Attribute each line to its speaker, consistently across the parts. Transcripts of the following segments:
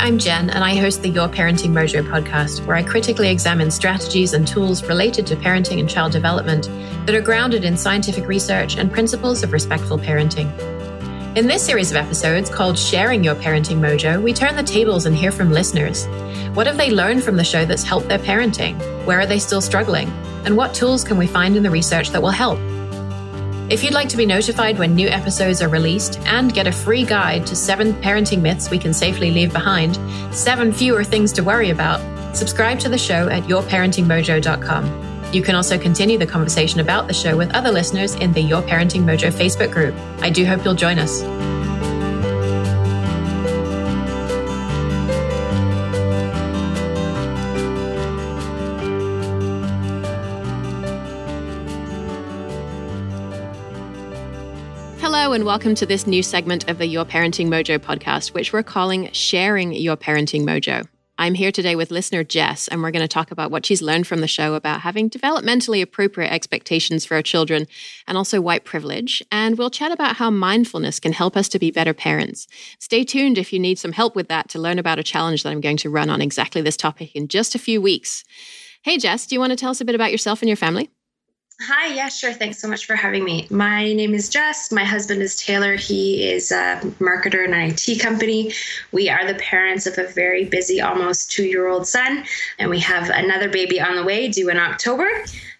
Speaker 1: I'm Jen, and I host the Your Parenting Mojo podcast, where I critically examine strategies and tools related to parenting and child development that are grounded in scientific research and principles of respectful parenting. In this series of episodes called Sharing Your Parenting Mojo, we turn the tables and hear from listeners. What have they learned from the show that's helped their parenting? Where are they still struggling? And what tools can we find in the research that will help? If you'd like to be notified when new episodes are released and get a free guide to seven parenting myths we can safely leave behind, seven fewer things to worry about, subscribe to the show at yourparentingmojo.com. You can also continue the conversation about the show with other listeners in the Your Parenting Mojo Facebook group. I do hope you'll join us. And welcome to this new segment of the Your Parenting Mojo podcast, which we're calling Sharing Your Parenting Mojo. I'm here today with listener Jess, and we're going to talk about what she's learned from the show about having developmentally appropriate expectations for our children and also white privilege. And we'll chat about how mindfulness can help us to be better parents. Stay tuned if you need some help with that to learn about a challenge that I'm going to run on exactly this topic in just a few weeks. Hey, Jess, do you want to tell us a bit about yourself and your family?
Speaker 2: Hi, yeah, sure. Thanks so much for having me. My name is Jess. My husband is Taylor. He is a marketer in an IT company. We are the parents of a very busy, almost two year old son, and we have another baby on the way due in October.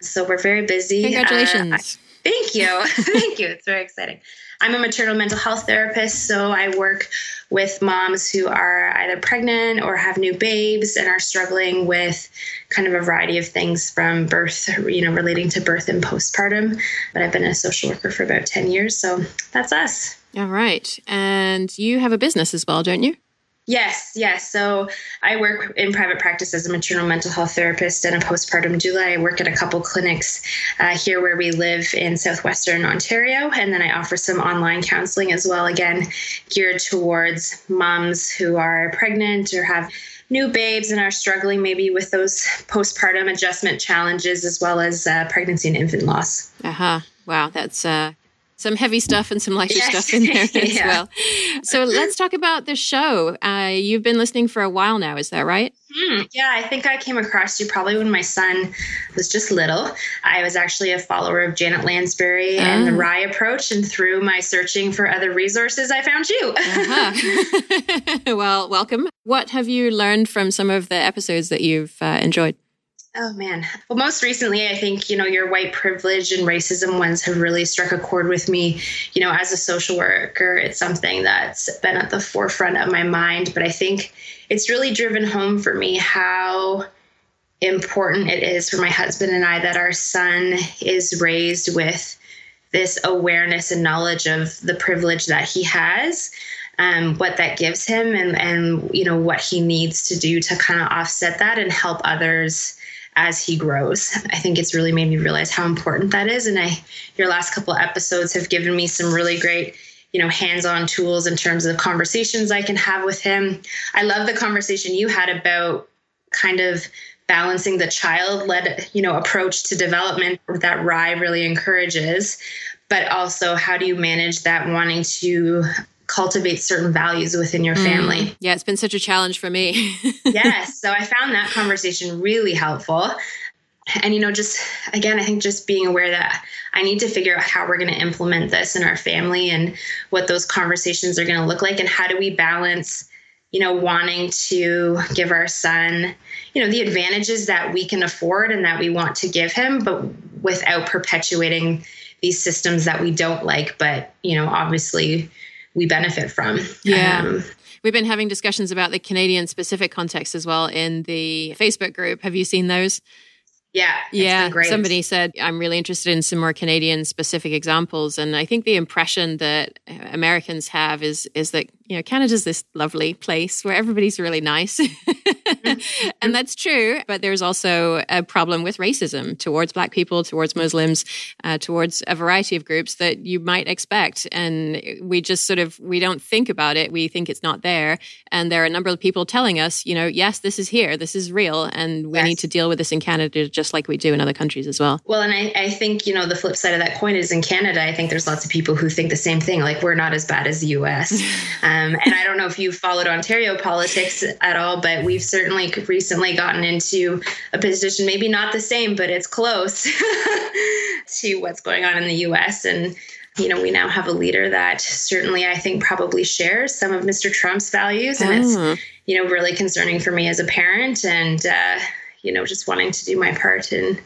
Speaker 2: So we're very busy.
Speaker 1: Congratulations. Uh,
Speaker 2: thank you. thank you. It's very exciting. I'm a maternal mental health therapist, so I work with moms who are either pregnant or have new babes and are struggling with kind of a variety of things from birth, you know, relating to birth and postpartum. But I've been a social worker for about 10 years, so that's us.
Speaker 1: All right. And you have a business as well, don't you?
Speaker 2: Yes, yes. So I work in private practice as a maternal mental health therapist and a postpartum doula. I work at a couple clinics uh, here where we live in southwestern Ontario, and then I offer some online counseling as well. Again, geared towards moms who are pregnant or have new babes and are struggling maybe with those postpartum adjustment challenges as well as uh, pregnancy and infant loss.
Speaker 1: Uh huh. Wow, that's uh, some heavy stuff and some lighter yes. stuff in there as yeah. well. So let's talk about the show. Uh, you've been listening for a while now, is that right?
Speaker 2: Hmm. Yeah, I think I came across you probably when my son was just little. I was actually a follower of Janet Lansbury oh. and the RIE approach, and through my searching for other resources, I found you.
Speaker 1: uh-huh. well, welcome. What have you learned from some of the episodes that you've uh, enjoyed?
Speaker 2: Oh man. Well, most recently, I think, you know, your white privilege and racism ones have really struck a chord with me. You know, as a social worker, it's something that's been at the forefront of my mind. But I think it's really driven home for me how important it is for my husband and I that our son is raised with this awareness and knowledge of the privilege that he has. Um, what that gives him and and you know what he needs to do to kind of offset that and help others as he grows. I think it's really made me realize how important that is. And I, your last couple episodes have given me some really great, you know, hands-on tools in terms of conversations I can have with him. I love the conversation you had about kind of balancing the child-led, you know, approach to development that RIE really encourages, but also how do you manage that wanting to cultivate certain values within your family. Mm.
Speaker 1: Yeah, it's been such a challenge for me.
Speaker 2: yes. So I found that conversation really helpful. And, you know, just again, I think just being aware that I need to figure out how we're going to implement this in our family and what those conversations are going to look like and how do we balance, you know, wanting to give our son, you know, the advantages that we can afford and that we want to give him, but without perpetuating these systems that we don't like, but, you know, obviously we benefit from.
Speaker 1: Yeah. Um, We've been having discussions about the Canadian specific context as well in the Facebook group. Have you seen those?
Speaker 2: Yeah.
Speaker 1: Yeah. Somebody said, I'm really interested in some more Canadian specific examples. And I think the impression that Americans have is is that you know, Canada's this lovely place where everybody's really nice. and that's true. But there's also a problem with racism towards Black people, towards Muslims, uh, towards a variety of groups that you might expect. And we just sort of, we don't think about it. We think it's not there. And there are a number of people telling us, you know, yes, this is here, this is real. And we yes. need to deal with this in Canada just like we do in other countries as well.
Speaker 2: Well, and I, I think, you know, the flip side of that coin is in Canada, I think there's lots of people who think the same thing. Like, we're not as bad as the US. Um, Um, and I don't know if you've followed Ontario politics at all, but we've certainly recently gotten into a position, maybe not the same, but it's close to what's going on in the US. And you know, we now have a leader that certainly I think probably shares some of Mr. Trump's values. And it's, ah. you know, really concerning for me as a parent and, uh, you know, just wanting to do my part in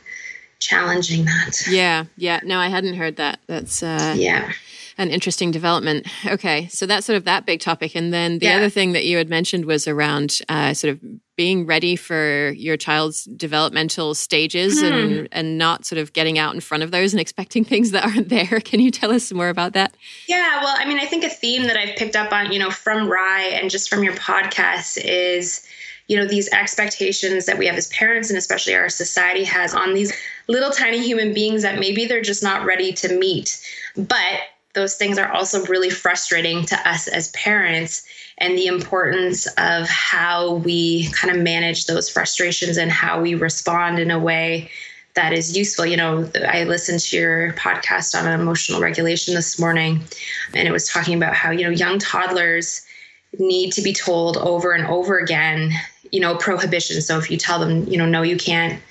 Speaker 2: challenging that.
Speaker 1: Yeah. Yeah. No, I hadn't heard that. That's, uh,
Speaker 2: yeah
Speaker 1: an interesting development. Okay, so that's sort of that big topic, and then the yeah. other thing that you had mentioned was around uh, sort of being ready for your child's developmental stages hmm. and and not sort of getting out in front of those and expecting things that aren't there. Can you tell us more about that?
Speaker 2: Yeah, well, I mean, I think a theme that I've picked up on, you know, from RIE and just from your podcast is you know these expectations that we have as parents and especially our society has on these little tiny human beings that maybe they're just not ready to meet but those things are also really frustrating to us as parents and the importance of how we kind of manage those frustrations and how we respond in a way that is useful. You know, I listened to your podcast on emotional regulation this morning, and it was talking about how, you know, young toddlers need to be told over and over again, you know, prohibition. So if you tell them, you know, no, you can't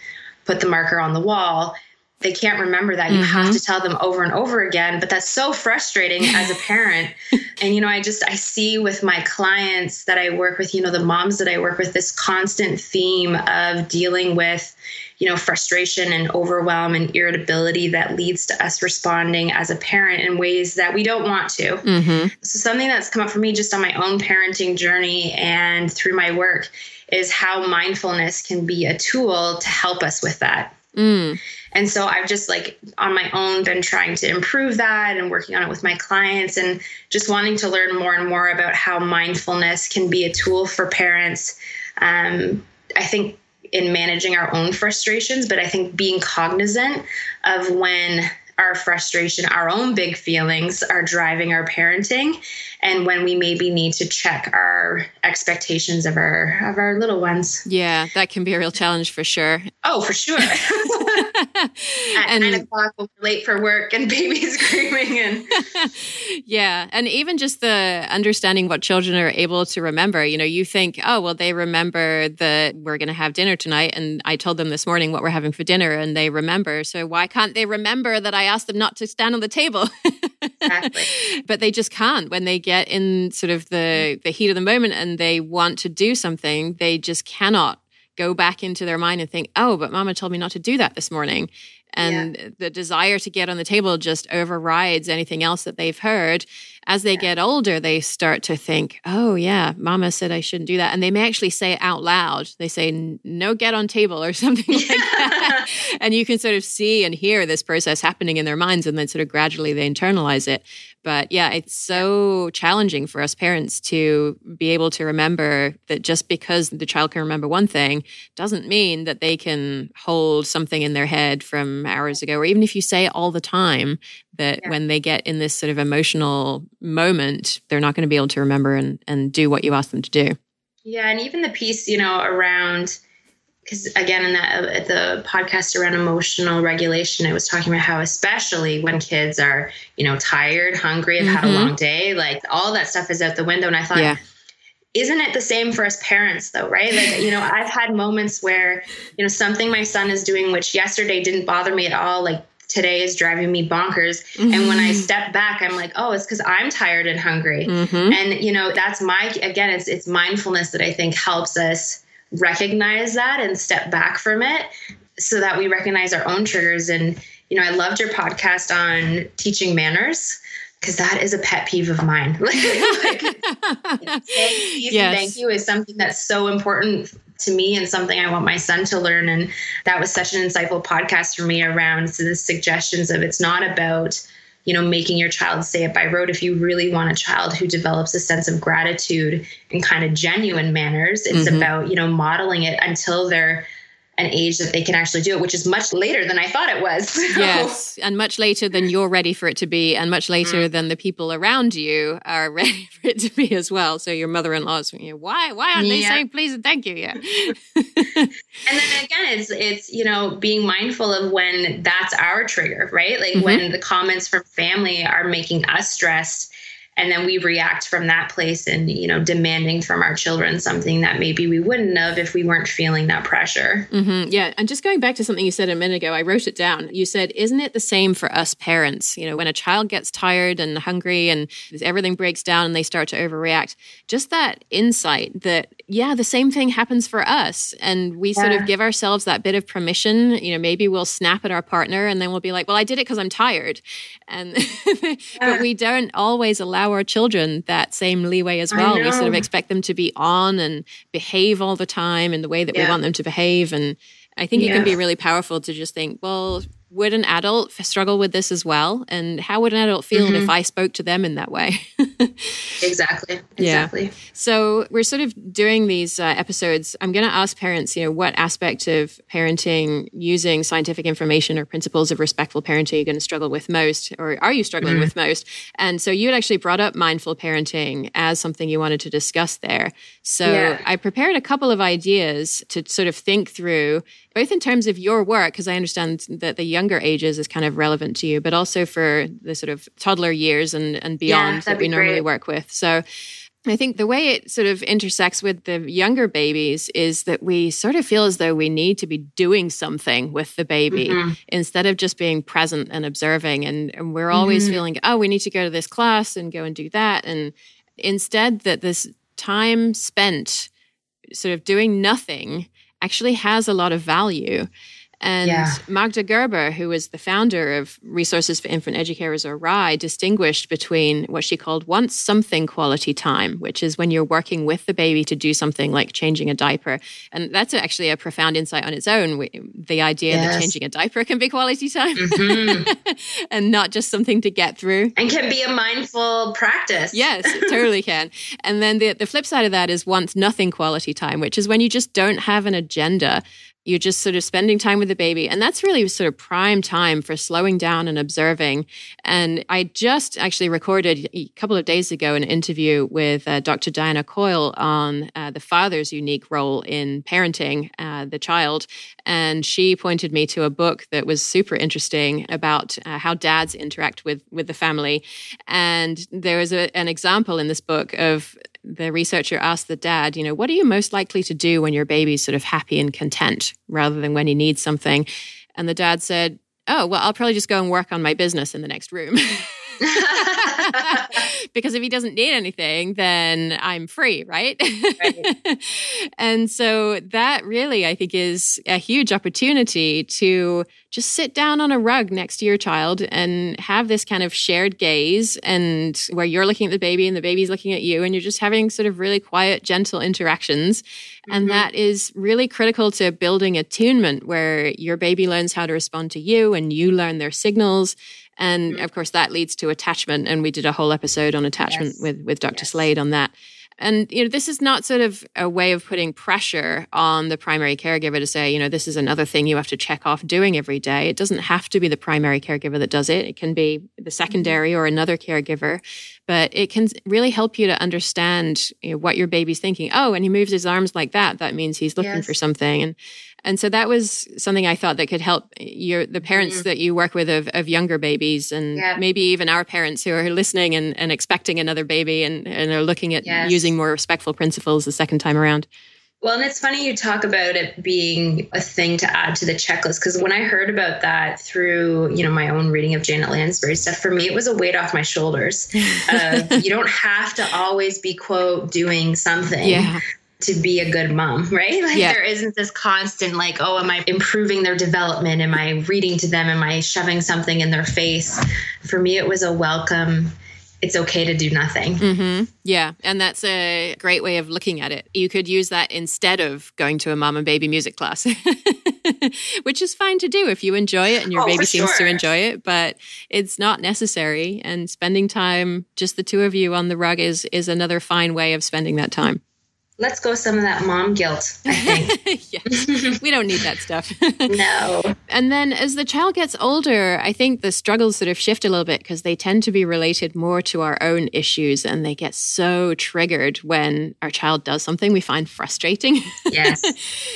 Speaker 2: put the marker on the wall, they can't remember that. You mm-hmm. have to tell them over and over again. But that's so frustrating as a parent. and, you know, I just, I see with my clients that I work with, you know, the moms that I work with, this constant theme of dealing with, you know, frustration and overwhelm and irritability that leads to us responding as a parent in ways that we don't want to. Mm-hmm. So, something that's come up for me just on my own parenting journey and through my work is how mindfulness can be a tool to help us with that. Mm. And so I've just like on my own been trying to improve that and working on it with my clients and just wanting to learn more and more about how mindfulness can be a tool for parents. Um, I think in managing our own frustrations, but I think being cognizant of when our frustration, our own big feelings are driving our parenting and when we maybe need to check our expectations of our of our little ones.
Speaker 1: Yeah, that can be a real challenge for sure.
Speaker 2: Oh, for sure. At and, nine o'clock, we're late for work, and baby's screaming, and
Speaker 1: yeah, and even just the understanding what children are able to remember. You know, you think, oh, well, they remember that we're going to have dinner tonight, and I told them this morning what we're having for dinner, and they remember. So why can't they remember that I asked them not to stand on the table? exactly. But they just can't when they get in sort of the the heat of the moment and they want to do something. They just cannot go back into their mind and think, oh, but mama told me not to do that this morning. And yeah. the desire to get on the table just overrides anything else that they've heard. As they get older, they start to think, oh, yeah, mama said I shouldn't do that. And they may actually say it out loud. They say, no, get on table or something like that. and you can sort of see and hear this process happening in their minds. And then sort of gradually they internalize it. But yeah, it's so challenging for us parents to be able to remember that just because the child can remember one thing doesn't mean that they can hold something in their head from hours ago. Or even if you say it all the time, that yeah. when they get in this sort of emotional moment, they're not going to be able to remember and, and do what you ask them to do.
Speaker 2: Yeah. And even the piece, you know, around because again in that uh, the podcast around emotional regulation i was talking about how especially when kids are you know tired hungry have mm-hmm. had a mm-hmm. long day like all that stuff is out the window and i thought yeah. isn't it the same for us parents though right like you know i've had moments where you know something my son is doing which yesterday didn't bother me at all like today is driving me bonkers mm-hmm. and when i mm-hmm. step back i'm like oh it's because i'm tired and hungry mm-hmm. and you know that's my again it's it's mindfulness that i think helps us recognize that and step back from it so that we recognize our own triggers. And, you know, I loved your podcast on teaching manners because that is a pet peeve of mine. like, thank you, yes. thank you is something that's so important to me and something I want my son to learn. And that was such an insightful podcast for me around the suggestions of it's not about you know, making your child say it by rote. If you really want a child who develops a sense of gratitude and kind of genuine manners, it's mm-hmm. about, you know, modeling it until they're an age that they can actually do it, which is much later than I thought it was.
Speaker 1: yes, and much later than you're ready for it to be, and much later mm. than the people around you are ready for it to be as well. So your mother-in-law is, you know, why why aren't yeah. they saying please and thank you? Yeah. and
Speaker 2: then again, it's it's you know being mindful of when that's our trigger, right? Like mm-hmm. when the comments from family are making us stressed and then we react from that place and you know demanding from our children something that maybe we wouldn't have if we weren't feeling that pressure.
Speaker 1: Mm-hmm. yeah. And just going back to something you said a minute ago i wrote it down. You said isn't it the same for us parents? You know when a child gets tired and hungry and everything breaks down and they start to overreact just that insight that yeah the same thing happens for us and we yeah. sort of give ourselves that bit of permission you know maybe we'll snap at our partner and then we'll be like well i did it because i'm tired and yeah. but we don't always allow our children that same leeway as well we sort of expect them to be on and behave all the time in the way that yeah. we want them to behave and i think it can be really powerful to just think well would an adult struggle with this as well? And how would an adult feel mm-hmm. if I spoke to them in that way?
Speaker 2: exactly. Exactly.
Speaker 1: Yeah. So we're sort of doing these uh, episodes. I'm going to ask parents, you know, what aspect of parenting using scientific information or principles of respectful parenting are you're going to struggle with most, or are you struggling mm-hmm. with most? And so you had actually brought up mindful parenting as something you wanted to discuss there. So yeah. I prepared a couple of ideas to sort of think through both in terms of your work, because I understand that the younger ages is kind of relevant to you, but also for the sort of toddler years and, and beyond yeah, that we normally great. work with. So I think the way it sort of intersects with the younger babies is that we sort of feel as though we need to be doing something with the baby mm-hmm. instead of just being present and observing. And, and we're always mm-hmm. feeling, oh, we need to go to this class and go and do that. And instead, that this time spent sort of doing nothing actually has a lot of value. And yeah. Magda Gerber, who was the founder of Resources for Infant Educators or RIE, distinguished between what she called wants something quality time, which is when you're working with the baby to do something like changing a diaper. And that's actually a profound insight on its own. The idea yes. that changing a diaper can be quality time mm-hmm. and not just something to get through.
Speaker 2: And can be a mindful practice.
Speaker 1: Yes, it totally can. And then the, the flip side of that is wants nothing quality time, which is when you just don't have an agenda you're just sort of spending time with the baby. And that's really sort of prime time for slowing down and observing. And I just actually recorded a couple of days ago an interview with uh, Dr. Diana Coyle on uh, the father's unique role in parenting uh, the child. And she pointed me to a book that was super interesting about uh, how dads interact with, with the family. And there was a, an example in this book of the researcher asked the dad, you know, what are you most likely to do when your baby's sort of happy and content rather than when he needs something? And the dad said, oh, well, I'll probably just go and work on my business in the next room. because if he doesn't need anything, then I'm free, right? right? and so that really, I think, is a huge opportunity to just sit down on a rug next to your child and have this kind of shared gaze and where you're looking at the baby and the baby's looking at you and you're just having sort of really quiet, gentle interactions. Mm-hmm. And that is really critical to building attunement where your baby learns how to respond to you and you learn their signals and mm-hmm. of course, that leads to attachment. And we did a whole episode on attachment yes. with, with Dr. Yes. Slade on that. And, you know, this is not sort of a way of putting pressure on the primary caregiver to say, you know, this is another thing you have to check off doing every day. It doesn't have to be the primary caregiver that does it. It can be the mm-hmm. secondary or another caregiver, but it can really help you to understand you know, what your baby's thinking. Oh, and he moves his arms like that. That means he's looking yes. for something. And, and so that was something I thought that could help your the parents mm-hmm. that you work with of, of younger babies and yeah. maybe even our parents who are listening and, and expecting another baby and, and are looking at yes. using more respectful principles the second time around.
Speaker 2: Well, and it's funny you talk about it being a thing to add to the checklist because when I heard about that through, you know, my own reading of Janet Lansbury stuff, for me it was a weight off my shoulders. Uh, you don't have to always be quote doing something. Yeah to be a good mom, right? Like yeah. there isn't this constant like, oh, am I improving their development? Am I reading to them? Am I shoving something in their face? For me, it was a welcome. It's okay to do nothing.
Speaker 1: Mm-hmm. Yeah. And that's a great way of looking at it. You could use that instead of going to a mom and baby music class, which is fine to do if you enjoy it and your oh, baby seems sure. to enjoy it, but it's not necessary. And spending time, just the two of you on the rug, is, is another fine way of spending that time.
Speaker 2: Let's go some of that mom guilt, I think.
Speaker 1: yes. We don't need that stuff.
Speaker 2: no.
Speaker 1: And then as the child gets older, I think the struggles sort of shift a little bit because they tend to be related more to our own issues and they get so triggered when our child does something we find frustrating.
Speaker 2: Yes.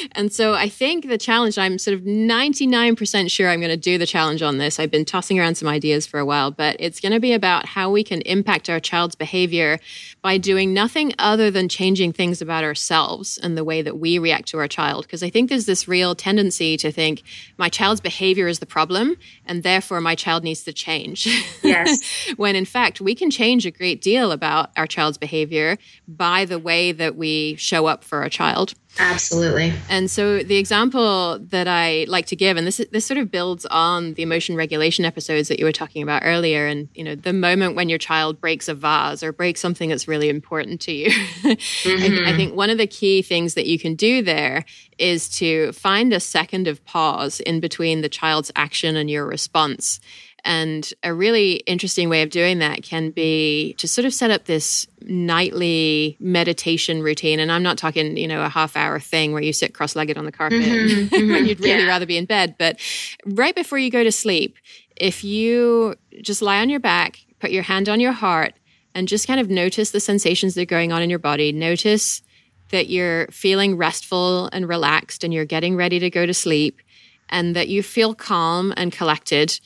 Speaker 1: and so I think the challenge, I'm sort of 99% sure I'm going to do the challenge on this. I've been tossing around some ideas for a while, but it's going to be about how we can impact our child's behavior by doing nothing other than changing things about ourselves and the way that we react to our child. Because I think there's this real tendency to think my child's behavior is the problem and therefore my child needs to change.
Speaker 2: Yes.
Speaker 1: when in fact, we can change a great deal about our child's behavior by the way that we show up for our child.
Speaker 2: Absolutely.
Speaker 1: And so the example that I like to give, and this this sort of builds on the emotion regulation episodes that you were talking about earlier, and you know the moment when your child breaks a vase or breaks something that's really important to you. mm-hmm. I, I think one of the key things that you can do there is to find a second of pause in between the child's action and your response. And a really interesting way of doing that can be to sort of set up this nightly meditation routine. And I'm not talking, you know, a half hour thing where you sit cross legged on the carpet mm-hmm, mm-hmm, when you'd really yeah. rather be in bed. But right before you go to sleep, if you just lie on your back, put your hand on your heart, and just kind of notice the sensations that are going on in your body, notice that you're feeling restful and relaxed and you're getting ready to go to sleep and that you feel calm and collected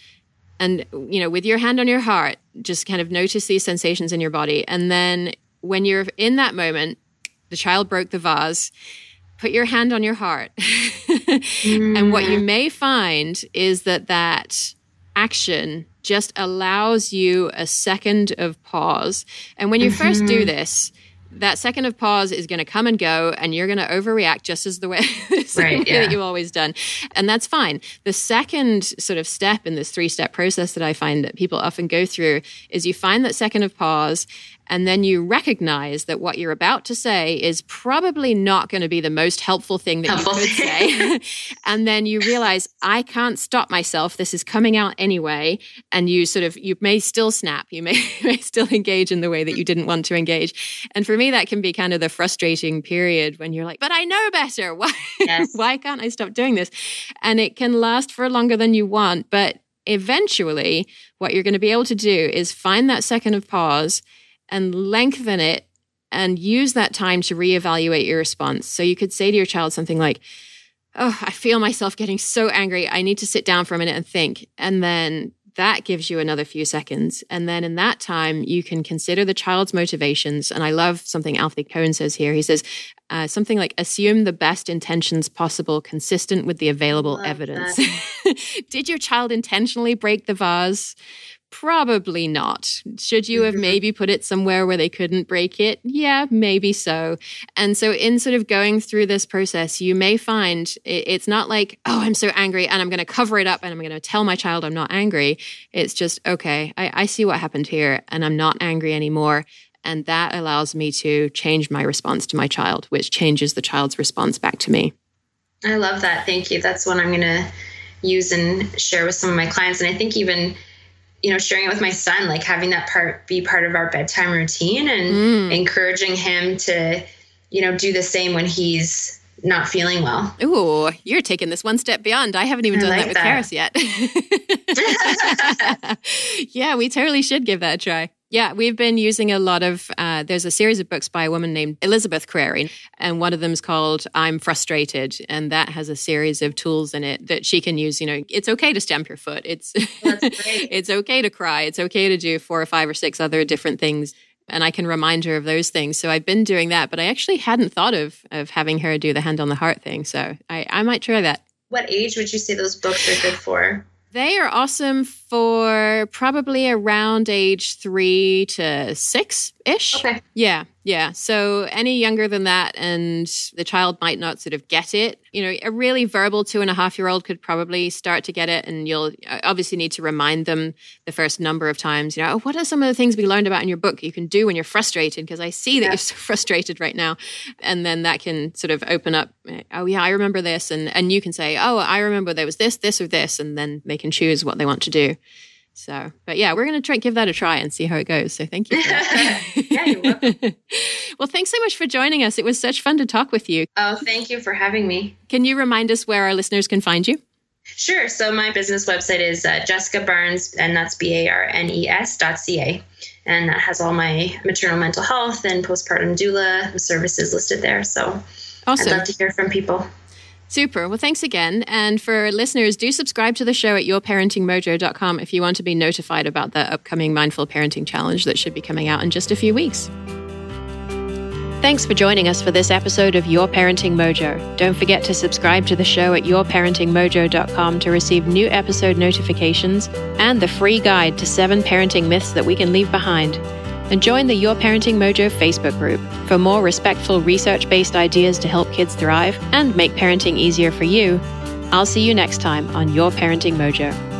Speaker 1: and you know with your hand on your heart just kind of notice these sensations in your body and then when you're in that moment the child broke the vase put your hand on your heart mm. and what you mm. may find is that that action just allows you a second of pause and when you mm-hmm. first do mm-hmm. this that second of pause is going to come and go and you're going to overreact just as the way, right, yeah. that you've always done and that's fine the second sort of step in this three step process that i find that people often go through is you find that second of pause and then you recognize that what you're about to say is probably not going to be the most helpful thing that helpful. you could say. and then you realize, I can't stop myself. This is coming out anyway. And you sort of, you may still snap. You may, may still engage in the way that you didn't want to engage. And for me, that can be kind of the frustrating period when you're like, but I know better. Why, yes. why can't I stop doing this? And it can last for longer than you want. But eventually, what you're going to be able to do is find that second of pause and lengthen it and use that time to reevaluate your response. So you could say to your child something like, Oh, I feel myself getting so angry. I need to sit down for a minute and think. And then that gives you another few seconds. And then in that time, you can consider the child's motivations. And I love something Alfie Kohn says here. He says uh, something like, assume the best intentions possible, consistent with the available evidence. Did your child intentionally break the vase? Probably not. Should you have mm-hmm. maybe put it somewhere where they couldn't break it? Yeah, maybe so. And so, in sort of going through this process, you may find it's not like, oh, I'm so angry and I'm going to cover it up and I'm going to tell my child I'm not angry. It's just, okay, I, I see what happened here and I'm not angry anymore. And that allows me to change my response to my child, which changes the child's response back to me.
Speaker 2: I love that. Thank you. That's what I'm going to use and share with some of my clients. And I think even you know sharing it with my son like having that part be part of our bedtime routine and mm. encouraging him to you know do the same when he's not feeling well.
Speaker 1: Ooh, you're taking this one step beyond. I haven't even I done like that with that. Karis yet. yeah, we totally should give that a try. Yeah, we've been using a lot of. Uh, there's a series of books by a woman named Elizabeth Crary, and one of them is called "I'm Frustrated," and that has a series of tools in it that she can use. You know, it's okay to stamp your foot. It's it's okay to cry. It's okay to do four or five or six other different things, and I can remind her of those things. So I've been doing that, but I actually hadn't thought of of having her do the hand on the heart thing. So I I might try that.
Speaker 2: What age would you say those books are good for?
Speaker 1: They are awesome for probably around age three to six ish.
Speaker 2: Okay.
Speaker 1: Yeah. Yeah. So any younger than that, and the child might not sort of get it. You know, a really verbal two and a half year old could probably start to get it. And you'll uh, obviously need to remind them the first number of times, you know, oh, what are some of the things we learned about in your book you can do when you're frustrated? Because I see that yeah. you're so frustrated right now. And then that can sort of open up, oh, yeah, I remember this. And, and you can say, oh, I remember there was this, this, or this. And then they can choose what they want to do. So, but yeah, we're going to try give that a try and see how it goes. So, thank you.
Speaker 2: yeah, you're welcome.
Speaker 1: well, thanks so much for joining us. It was such fun to talk with you.
Speaker 2: Oh, thank you for having me.
Speaker 1: Can you remind us where our listeners can find you?
Speaker 2: Sure. So my business website is uh, Jessica Barnes, and that's B A R N E S dot C A. And that has all my maternal mental health and postpartum doula services listed there. So awesome. I'd love to hear from people.
Speaker 1: Super. Well, thanks again. And for listeners, do subscribe to the show at yourparentingmojo.com if you want to be notified about the upcoming Mindful Parenting Challenge that should be coming out in just a few weeks. Thanks for joining us for this episode of Your Parenting Mojo. Don't forget to subscribe to the show at yourparentingmojo.com to receive new episode notifications and the free guide to seven parenting myths that we can leave behind. And join the Your Parenting Mojo Facebook group for more respectful research based ideas to help kids thrive and make parenting easier for you. I'll see you next time on Your Parenting Mojo.